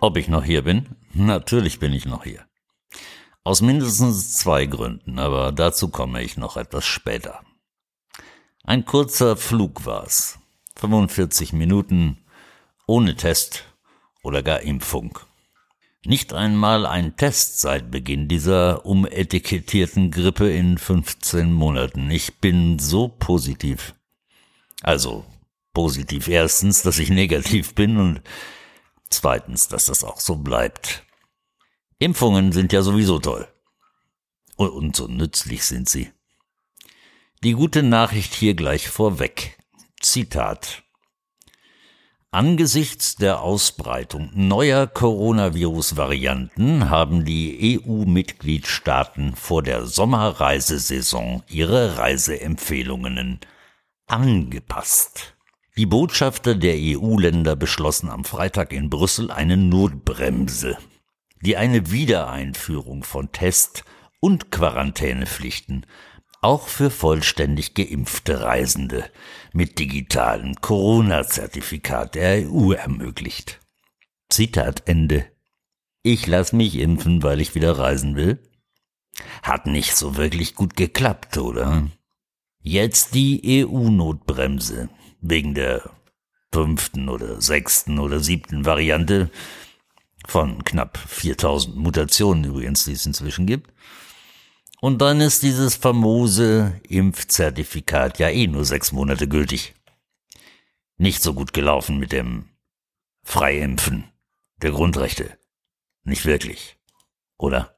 Ob ich noch hier bin? Natürlich bin ich noch hier. Aus mindestens zwei Gründen, aber dazu komme ich noch etwas später. Ein kurzer Flug war's. 45 Minuten ohne Test oder gar Impfung. Nicht einmal ein Test seit Beginn dieser umetikettierten Grippe in 15 Monaten. Ich bin so positiv. Also positiv erstens, dass ich negativ bin und Zweitens, dass das auch so bleibt. Impfungen sind ja sowieso toll. Und, so nützlich sind sie. Die gute Nachricht hier gleich vorweg. Zitat. Angesichts der Ausbreitung neuer Coronavirus-Varianten haben die EU-Mitgliedstaaten vor der Sommerreisesaison ihre Reiseempfehlungen angepasst. Die Botschafter der EU-Länder beschlossen am Freitag in Brüssel eine Notbremse, die eine Wiedereinführung von Test- und Quarantänepflichten auch für vollständig geimpfte Reisende mit digitalem Corona-Zertifikat der EU ermöglicht. Zitat Ende. Ich lass mich impfen, weil ich wieder reisen will. Hat nicht so wirklich gut geklappt, oder? Jetzt die EU-Notbremse wegen der fünften oder sechsten oder siebten Variante von knapp 4000 Mutationen übrigens, die es inzwischen gibt. Und dann ist dieses famose Impfzertifikat ja eh nur sechs Monate gültig. Nicht so gut gelaufen mit dem Freiimpfen der Grundrechte. Nicht wirklich. Oder?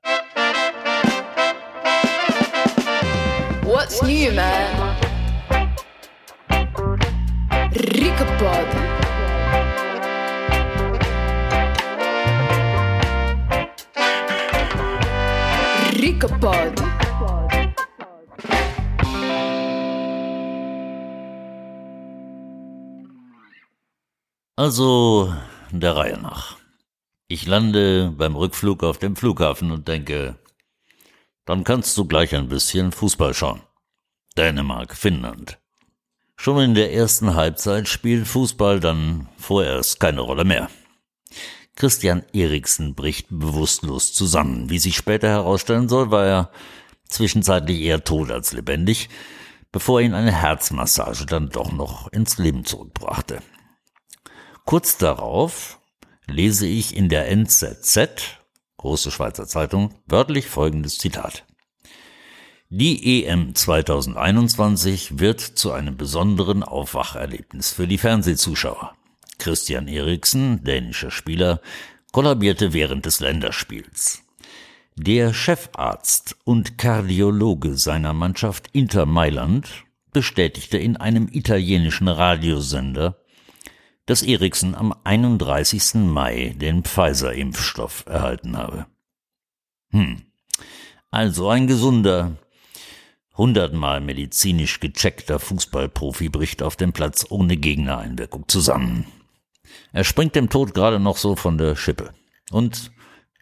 What's new, man? Ricapod. Ricapod. Also der Reihe nach. Ich lande beim Rückflug auf dem Flughafen und denke, dann kannst du gleich ein bisschen Fußball schauen. Dänemark, Finnland. Schon in der ersten Halbzeit spielt Fußball dann vorerst keine Rolle mehr. Christian Eriksen bricht bewusstlos zusammen. Wie sich später herausstellen soll, war er zwischenzeitlich eher tot als lebendig, bevor ihn eine Herzmassage dann doch noch ins Leben zurückbrachte. Kurz darauf lese ich in der NZZ, große Schweizer Zeitung, wörtlich folgendes Zitat. Die EM 2021 wird zu einem besonderen Aufwacherlebnis für die Fernsehzuschauer. Christian Eriksen, dänischer Spieler, kollabierte während des Länderspiels. Der Chefarzt und Kardiologe seiner Mannschaft Inter Mailand bestätigte in einem italienischen Radiosender, dass Eriksen am 31. Mai den Pfizer-Impfstoff erhalten habe. Hm. Also ein gesunder, hundertmal medizinisch gecheckter Fußballprofi bricht auf dem Platz ohne Gegnereinwirkung zusammen. Er springt dem Tod gerade noch so von der Schippe. Und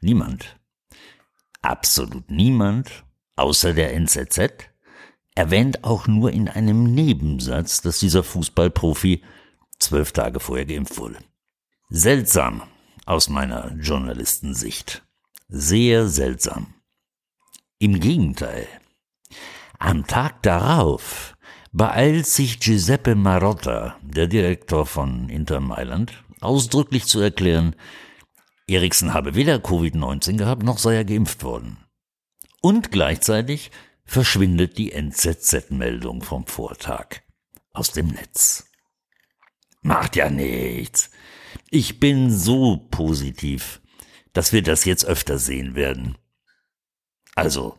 niemand, absolut niemand, außer der NZZ, erwähnt auch nur in einem Nebensatz, dass dieser Fußballprofi zwölf Tage vorher geimpft wurde. Seltsam aus meiner Journalistensicht. Sehr seltsam. Im Gegenteil. Am Tag darauf beeilt sich Giuseppe Marotta, der Direktor von Inter Mailand, ausdrücklich zu erklären, Eriksen habe weder Covid-19 gehabt, noch sei er geimpft worden. Und gleichzeitig verschwindet die NZZ-Meldung vom Vortag aus dem Netz. Macht ja nichts. Ich bin so positiv, dass wir das jetzt öfter sehen werden. Also,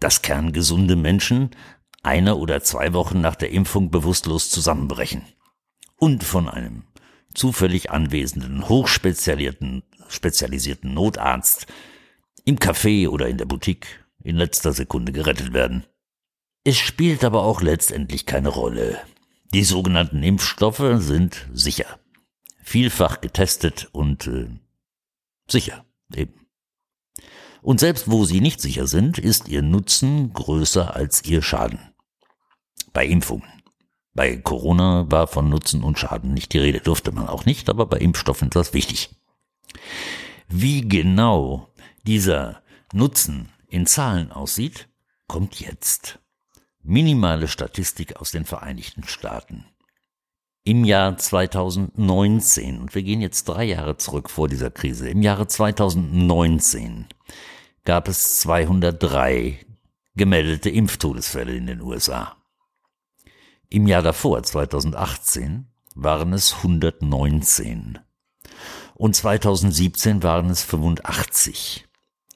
dass kerngesunde Menschen eine oder zwei Wochen nach der Impfung bewusstlos zusammenbrechen und von einem zufällig anwesenden, hochspezialisierten spezialisierten Notarzt im Café oder in der Boutique in letzter Sekunde gerettet werden. Es spielt aber auch letztendlich keine Rolle. Die sogenannten Impfstoffe sind sicher, vielfach getestet und äh, sicher eben. Und selbst wo sie nicht sicher sind, ist ihr Nutzen größer als ihr Schaden. Bei Impfungen. Bei Corona war von Nutzen und Schaden nicht die Rede, durfte man auch nicht, aber bei Impfstoffen ist das wichtig. Wie genau dieser Nutzen in Zahlen aussieht, kommt jetzt. Minimale Statistik aus den Vereinigten Staaten. Im Jahr 2019, und wir gehen jetzt drei Jahre zurück vor dieser Krise, im Jahre 2019 gab es 203 gemeldete Impftodesfälle in den USA. Im Jahr davor, 2018, waren es 119. Und 2017 waren es 85.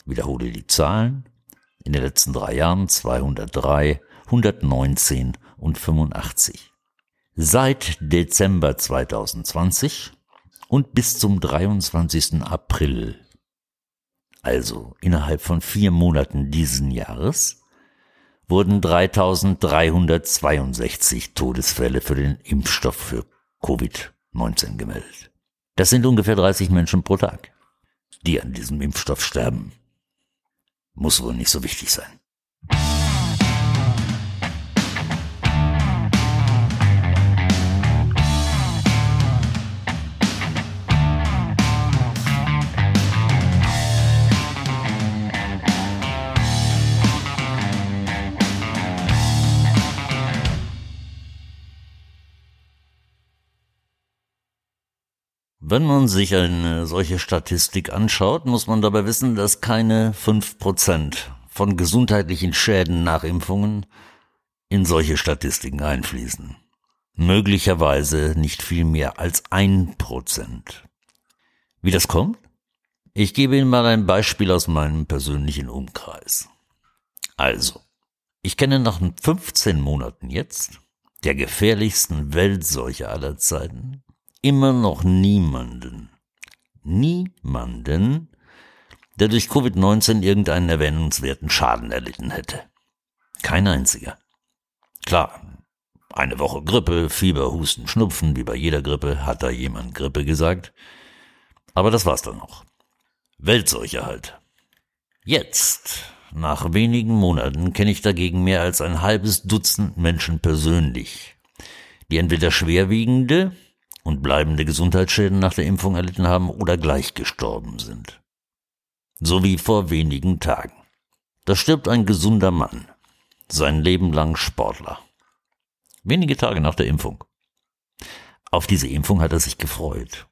Wiederhole die Zahlen. In den letzten drei Jahren 203, 119 und 85. Seit Dezember 2020 und bis zum 23. April, also innerhalb von vier Monaten diesen Jahres, wurden 3362 Todesfälle für den Impfstoff für Covid-19 gemeldet. Das sind ungefähr 30 Menschen pro Tag, die an diesem Impfstoff sterben. Muss wohl nicht so wichtig sein. Wenn man sich eine solche Statistik anschaut, muss man dabei wissen, dass keine fünf Prozent von gesundheitlichen Schäden nach Impfungen in solche Statistiken einfließen. Möglicherweise nicht viel mehr als ein Prozent. Wie das kommt? Ich gebe Ihnen mal ein Beispiel aus meinem persönlichen Umkreis. Also, ich kenne nach 15 Monaten jetzt der gefährlichsten Weltseuche aller Zeiten immer noch niemanden, niemanden, der durch Covid-19 irgendeinen erwähnenswerten Schaden erlitten hätte. Kein einziger. Klar, eine Woche Grippe, Fieber, Husten, Schnupfen, wie bei jeder Grippe, hat da jemand Grippe gesagt. Aber das war's dann noch. Weltseuche halt. Jetzt, nach wenigen Monaten, kenne ich dagegen mehr als ein halbes Dutzend Menschen persönlich, die entweder schwerwiegende und bleibende Gesundheitsschäden nach der Impfung erlitten haben oder gleich gestorben sind. So wie vor wenigen Tagen. Da stirbt ein gesunder Mann, sein Leben lang Sportler. Wenige Tage nach der Impfung. Auf diese Impfung hat er sich gefreut.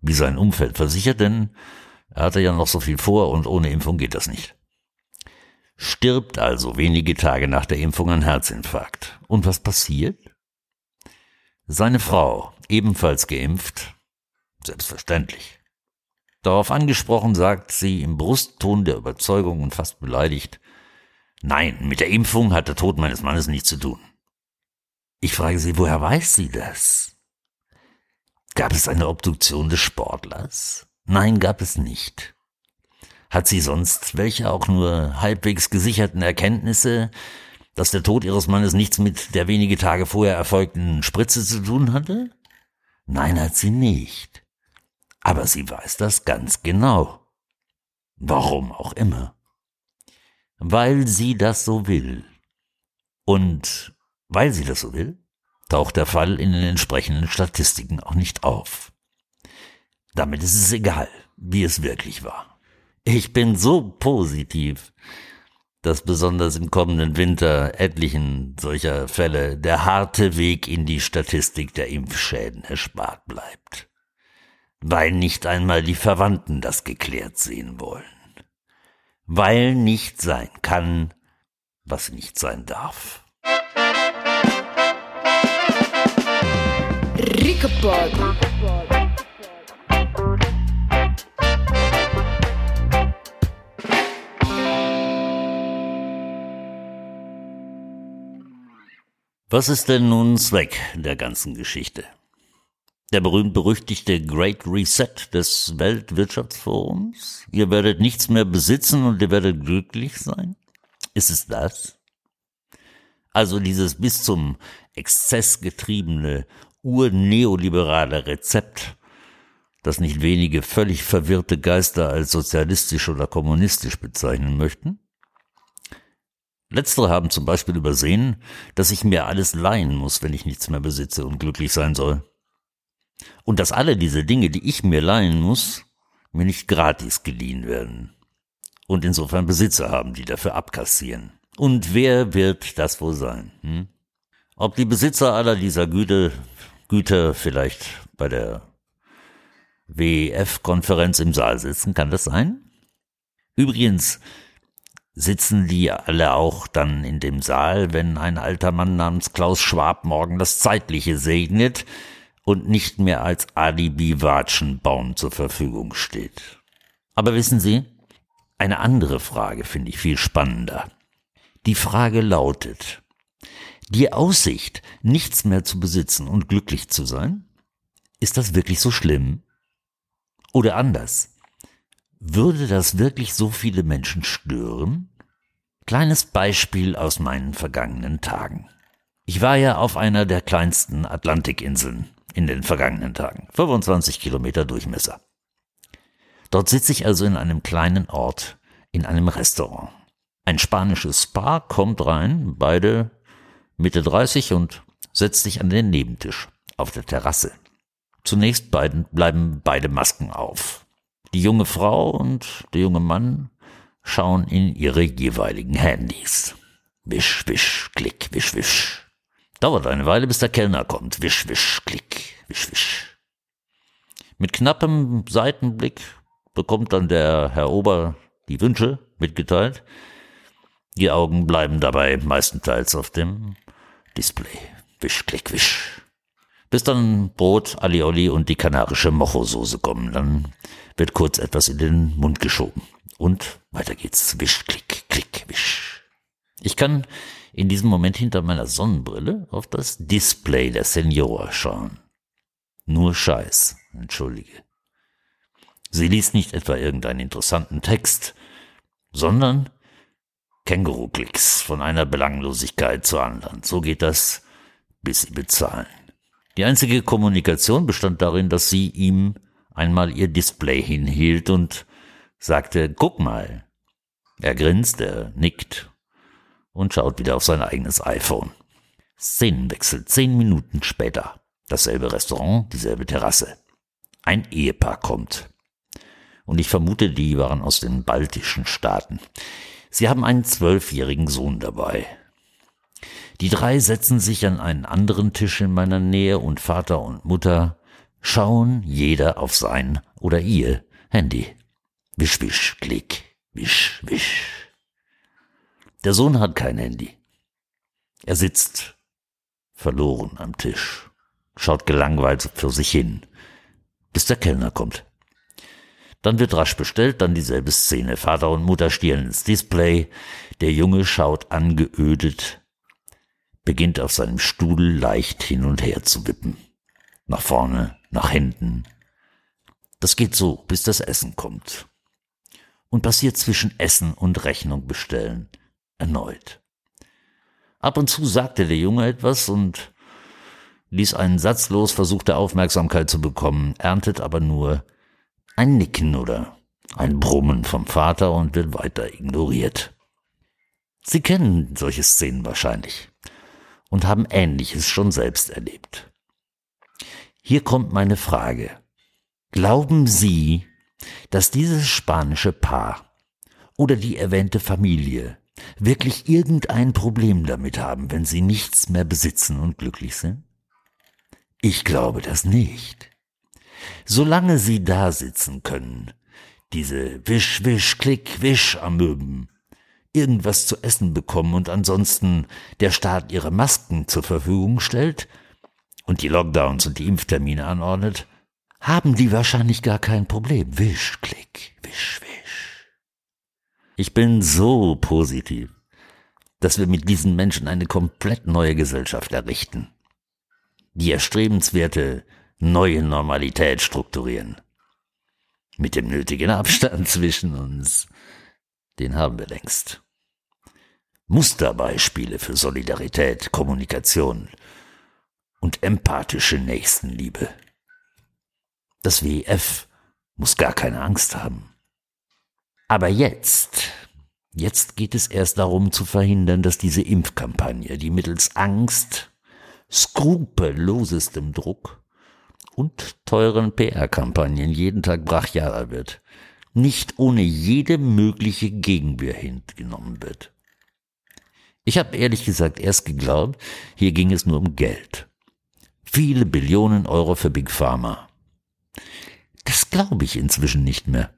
Wie sein Umfeld versichert, denn er hatte ja noch so viel vor und ohne Impfung geht das nicht. Stirbt also wenige Tage nach der Impfung an Herzinfarkt. Und was passiert? Seine Frau, ebenfalls geimpft, selbstverständlich. Darauf angesprochen sagt sie im Brustton der Überzeugung und fast beleidigt, nein, mit der Impfung hat der Tod meines Mannes nichts zu tun. Ich frage sie, woher weiß sie das? Gab es eine Obduktion des Sportlers? Nein, gab es nicht. Hat sie sonst welche auch nur halbwegs gesicherten Erkenntnisse, dass der Tod ihres Mannes nichts mit der wenige Tage vorher erfolgten Spritze zu tun hatte? Nein, hat sie nicht. Aber sie weiß das ganz genau. Warum auch immer. Weil sie das so will. Und weil sie das so will, taucht der Fall in den entsprechenden Statistiken auch nicht auf. Damit ist es egal, wie es wirklich war. Ich bin so positiv, dass besonders im kommenden Winter etlichen solcher Fälle der harte Weg in die Statistik der Impfschäden erspart bleibt, weil nicht einmal die Verwandten das geklärt sehen wollen, weil nicht sein kann, was nicht sein darf. Rickeball. Was ist denn nun Zweck der ganzen Geschichte? Der berühmt-berüchtigte Great Reset des Weltwirtschaftsforums? Ihr werdet nichts mehr besitzen und ihr werdet glücklich sein? Ist es das? Also dieses bis zum Exzess getriebene urneoliberale Rezept, das nicht wenige völlig verwirrte Geister als sozialistisch oder kommunistisch bezeichnen möchten? Letztere haben zum Beispiel übersehen, dass ich mir alles leihen muss, wenn ich nichts mehr besitze und glücklich sein soll. Und dass alle diese Dinge, die ich mir leihen muss, mir nicht gratis geliehen werden. Und insofern Besitzer haben, die dafür abkassieren. Und wer wird das wohl sein? Hm? Ob die Besitzer aller dieser Güte, Güter vielleicht bei der WEF-Konferenz im Saal sitzen, kann das sein? Übrigens, sitzen die alle auch dann in dem Saal, wenn ein alter Mann namens Klaus Schwab morgen das Zeitliche segnet und nicht mehr als Alibi-Watschenbaum zur Verfügung steht. Aber wissen Sie, eine andere Frage finde ich viel spannender. Die Frage lautet, die Aussicht, nichts mehr zu besitzen und glücklich zu sein, ist das wirklich so schlimm? Oder anders, würde das wirklich so viele Menschen stören? Kleines Beispiel aus meinen vergangenen Tagen. Ich war ja auf einer der kleinsten Atlantikinseln in den vergangenen Tagen, 25 Kilometer Durchmesser. Dort sitze ich also in einem kleinen Ort, in einem Restaurant. Ein spanisches Paar kommt rein, beide Mitte 30 und setzt sich an den Nebentisch auf der Terrasse. Zunächst beiden, bleiben beide Masken auf. Die junge Frau und der junge Mann schauen in ihre jeweiligen Handys. Wisch, wisch, klick, wisch, wisch. Dauert eine Weile, bis der Kellner kommt. Wisch, wisch, klick, wisch, wisch. Mit knappem Seitenblick bekommt dann der Herr Ober die Wünsche mitgeteilt. Die Augen bleiben dabei meistenteils auf dem Display. Wisch, klick, wisch. Bis dann Brot, Alioli und die kanarische Mocho-Soße kommen. Dann wird kurz etwas in den Mund geschoben. Und weiter geht's. Wisch, klick, klick, wisch. Ich kann in diesem Moment hinter meiner Sonnenbrille auf das Display der Senior schauen. Nur Scheiß, entschuldige. Sie liest nicht etwa irgendeinen interessanten Text, sondern Känguru-Klicks von einer Belanglosigkeit zur anderen. So geht das, bis sie bezahlen. Die einzige Kommunikation bestand darin, dass sie ihm einmal ihr Display hinhielt und sagte, guck mal. Er grinst, er nickt und schaut wieder auf sein eigenes iPhone. Szenenwechsel zehn Minuten später. Dasselbe Restaurant, dieselbe Terrasse. Ein Ehepaar kommt. Und ich vermute, die waren aus den baltischen Staaten. Sie haben einen zwölfjährigen Sohn dabei. Die drei setzen sich an einen anderen Tisch in meiner Nähe und Vater und Mutter schauen jeder auf sein oder ihr Handy. Wisch, wisch, klick, wisch, wisch. Der Sohn hat kein Handy. Er sitzt verloren am Tisch, schaut gelangweilt für sich hin, bis der Kellner kommt. Dann wird rasch bestellt, dann dieselbe Szene. Vater und Mutter stieren ins Display. Der Junge schaut angeödet, beginnt auf seinem Stuhl leicht hin und her zu wippen. Nach vorne, nach hinten. Das geht so, bis das Essen kommt. Und passiert zwischen Essen und Rechnung bestellen. Erneut. Ab und zu sagte der Junge etwas und ließ einen Satz los, versuchte Aufmerksamkeit zu bekommen, erntet aber nur ein Nicken oder ein Brummen vom Vater und wird weiter ignoriert. Sie kennen solche Szenen wahrscheinlich und haben Ähnliches schon selbst erlebt. Hier kommt meine Frage. Glauben Sie, dass dieses spanische Paar oder die erwähnte Familie wirklich irgendein Problem damit haben, wenn sie nichts mehr besitzen und glücklich sind? Ich glaube das nicht. Solange sie da sitzen können, diese Wisch, Wisch, Klick, Wisch Amöben, irgendwas zu essen bekommen und ansonsten der Staat ihre Masken zur Verfügung stellt und die Lockdowns und die Impftermine anordnet, haben die wahrscheinlich gar kein Problem. Wisch, Klick, Wisch, Wisch. Ich bin so positiv, dass wir mit diesen Menschen eine komplett neue Gesellschaft errichten. Die erstrebenswerte neue Normalität strukturieren. Mit dem nötigen Abstand zwischen uns. Den haben wir längst. Musterbeispiele für Solidarität, Kommunikation und empathische Nächstenliebe. Das WEF muss gar keine Angst haben. Aber jetzt, jetzt geht es erst darum zu verhindern, dass diese Impfkampagne, die mittels Angst, skrupellosestem Druck und teuren PR-Kampagnen jeden Tag brachialer wird, nicht ohne jede mögliche Gegenwehr hingenommen wird. Ich habe ehrlich gesagt erst geglaubt, hier ging es nur um Geld. Viele Billionen Euro für Big Pharma. Das glaube ich inzwischen nicht mehr.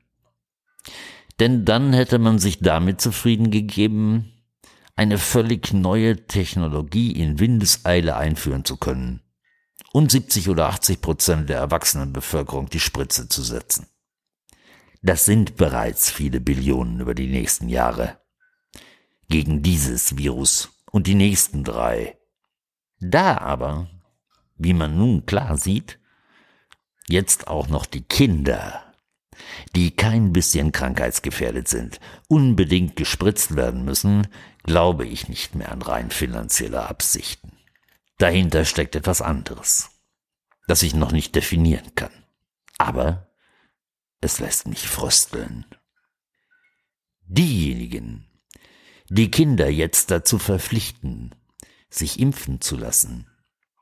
Denn dann hätte man sich damit zufrieden gegeben, eine völlig neue Technologie in Windeseile einführen zu können und 70 oder 80 Prozent der Erwachsenenbevölkerung die Spritze zu setzen. Das sind bereits viele Billionen über die nächsten Jahre gegen dieses Virus und die nächsten drei. Da aber, wie man nun klar sieht, jetzt auch noch die Kinder, die kein bisschen krankheitsgefährdet sind, unbedingt gespritzt werden müssen, glaube ich nicht mehr an rein finanzielle Absichten. Dahinter steckt etwas anderes, das ich noch nicht definieren kann. Aber es lässt mich frösteln. Diejenigen, die Kinder jetzt dazu verpflichten, sich impfen zu lassen.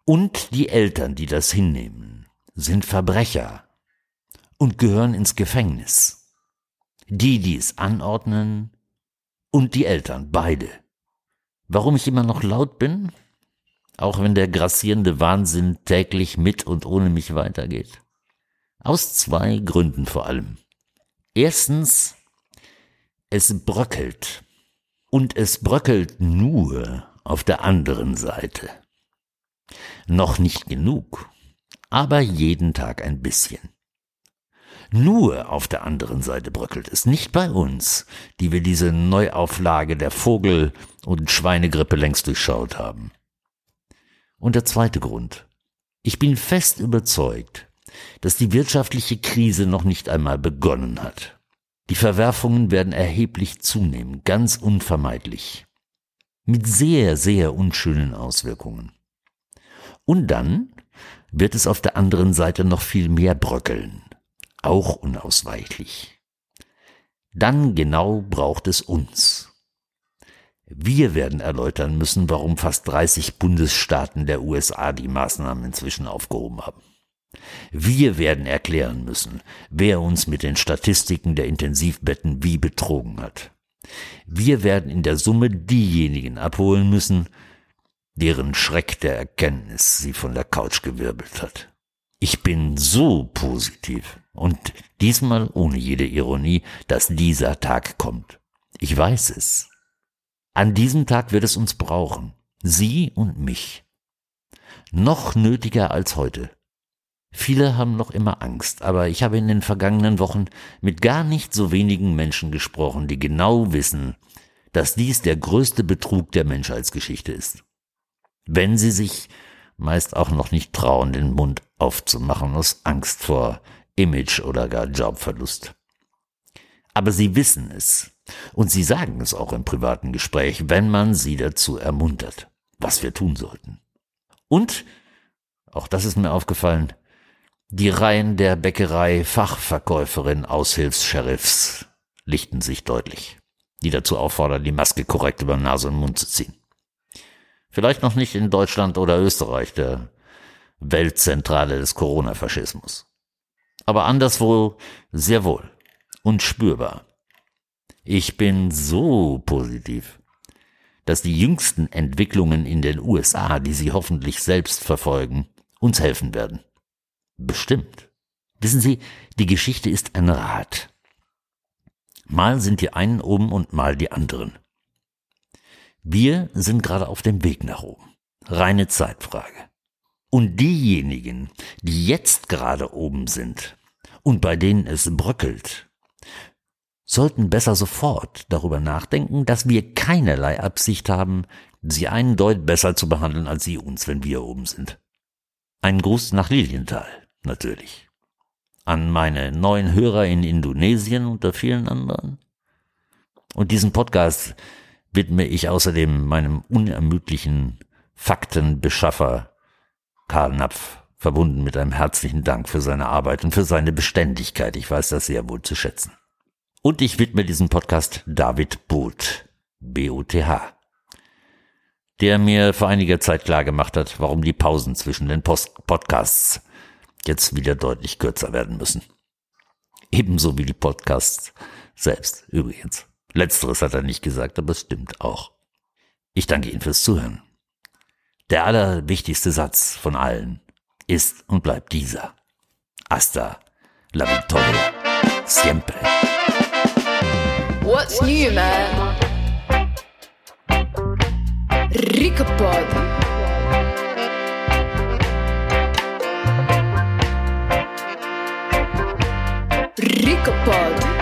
Und die Eltern, die das hinnehmen, sind Verbrecher und gehören ins Gefängnis. Die, die es anordnen und die Eltern, beide. Warum ich immer noch laut bin? Auch wenn der grassierende Wahnsinn täglich mit und ohne mich weitergeht. Aus zwei Gründen vor allem. Erstens, es bröckelt und es bröckelt nur auf der anderen Seite. Noch nicht genug, aber jeden Tag ein bisschen. Nur auf der anderen Seite bröckelt es, nicht bei uns, die wir diese Neuauflage der Vogel- und Schweinegrippe längst durchschaut haben. Und der zweite Grund. Ich bin fest überzeugt, dass die wirtschaftliche Krise noch nicht einmal begonnen hat. Die Verwerfungen werden erheblich zunehmen, ganz unvermeidlich. Mit sehr, sehr unschönen Auswirkungen. Und dann wird es auf der anderen Seite noch viel mehr bröckeln, auch unausweichlich. Dann genau braucht es uns. Wir werden erläutern müssen, warum fast 30 Bundesstaaten der USA die Maßnahmen inzwischen aufgehoben haben. Wir werden erklären müssen, wer uns mit den Statistiken der Intensivbetten wie betrogen hat. Wir werden in der Summe diejenigen abholen müssen, deren Schreck der Erkenntnis sie von der Couch gewirbelt hat. Ich bin so positiv und diesmal ohne jede Ironie, dass dieser Tag kommt. Ich weiß es. An diesem Tag wird es uns brauchen, Sie und mich. Noch nötiger als heute. Viele haben noch immer Angst, aber ich habe in den vergangenen Wochen mit gar nicht so wenigen Menschen gesprochen, die genau wissen, dass dies der größte Betrug der Menschheitsgeschichte ist. Wenn sie sich meist auch noch nicht trauen, den Mund aufzumachen aus Angst vor Image oder gar Jobverlust. Aber sie wissen es und sie sagen es auch im privaten Gespräch, wenn man sie dazu ermuntert, was wir tun sollten. Und, auch das ist mir aufgefallen, die Reihen der Bäckerei Fachverkäuferin Aushilfs-Sheriffs lichten sich deutlich, die dazu auffordern, die Maske korrekt über Nase und Mund zu ziehen. Vielleicht noch nicht in Deutschland oder Österreich, der Weltzentrale des Corona-Faschismus. Aber anderswo sehr wohl und spürbar. Ich bin so positiv, dass die jüngsten Entwicklungen in den USA, die Sie hoffentlich selbst verfolgen, uns helfen werden. Bestimmt. Wissen Sie, die Geschichte ist ein Rad. Mal sind die einen oben und mal die anderen. Wir sind gerade auf dem Weg nach oben. Reine Zeitfrage. Und diejenigen, die jetzt gerade oben sind und bei denen es bröckelt, sollten besser sofort darüber nachdenken, dass wir keinerlei Absicht haben, sie einen Deut besser zu behandeln als sie uns, wenn wir oben sind. Ein Gruß nach Lilienthal natürlich. An meine neuen Hörer in Indonesien unter vielen anderen. Und diesen Podcast widme ich außerdem meinem unermüdlichen Faktenbeschaffer Karl Napf verbunden mit einem herzlichen Dank für seine Arbeit und für seine Beständigkeit. Ich weiß das sehr wohl zu schätzen. Und ich widme diesen Podcast David Boot, B-O-T-H, der mir vor einiger Zeit klargemacht hat, warum die Pausen zwischen den Post Podcasts jetzt wieder deutlich kürzer werden müssen. Ebenso wie die Podcasts selbst übrigens. Letzteres hat er nicht gesagt, aber es stimmt auch. Ich danke Ihnen fürs Zuhören. Der allerwichtigste Satz von allen ist und bleibt dieser. Hasta la victoria. Siempre. What's new, man? Ricopod. Ricopod.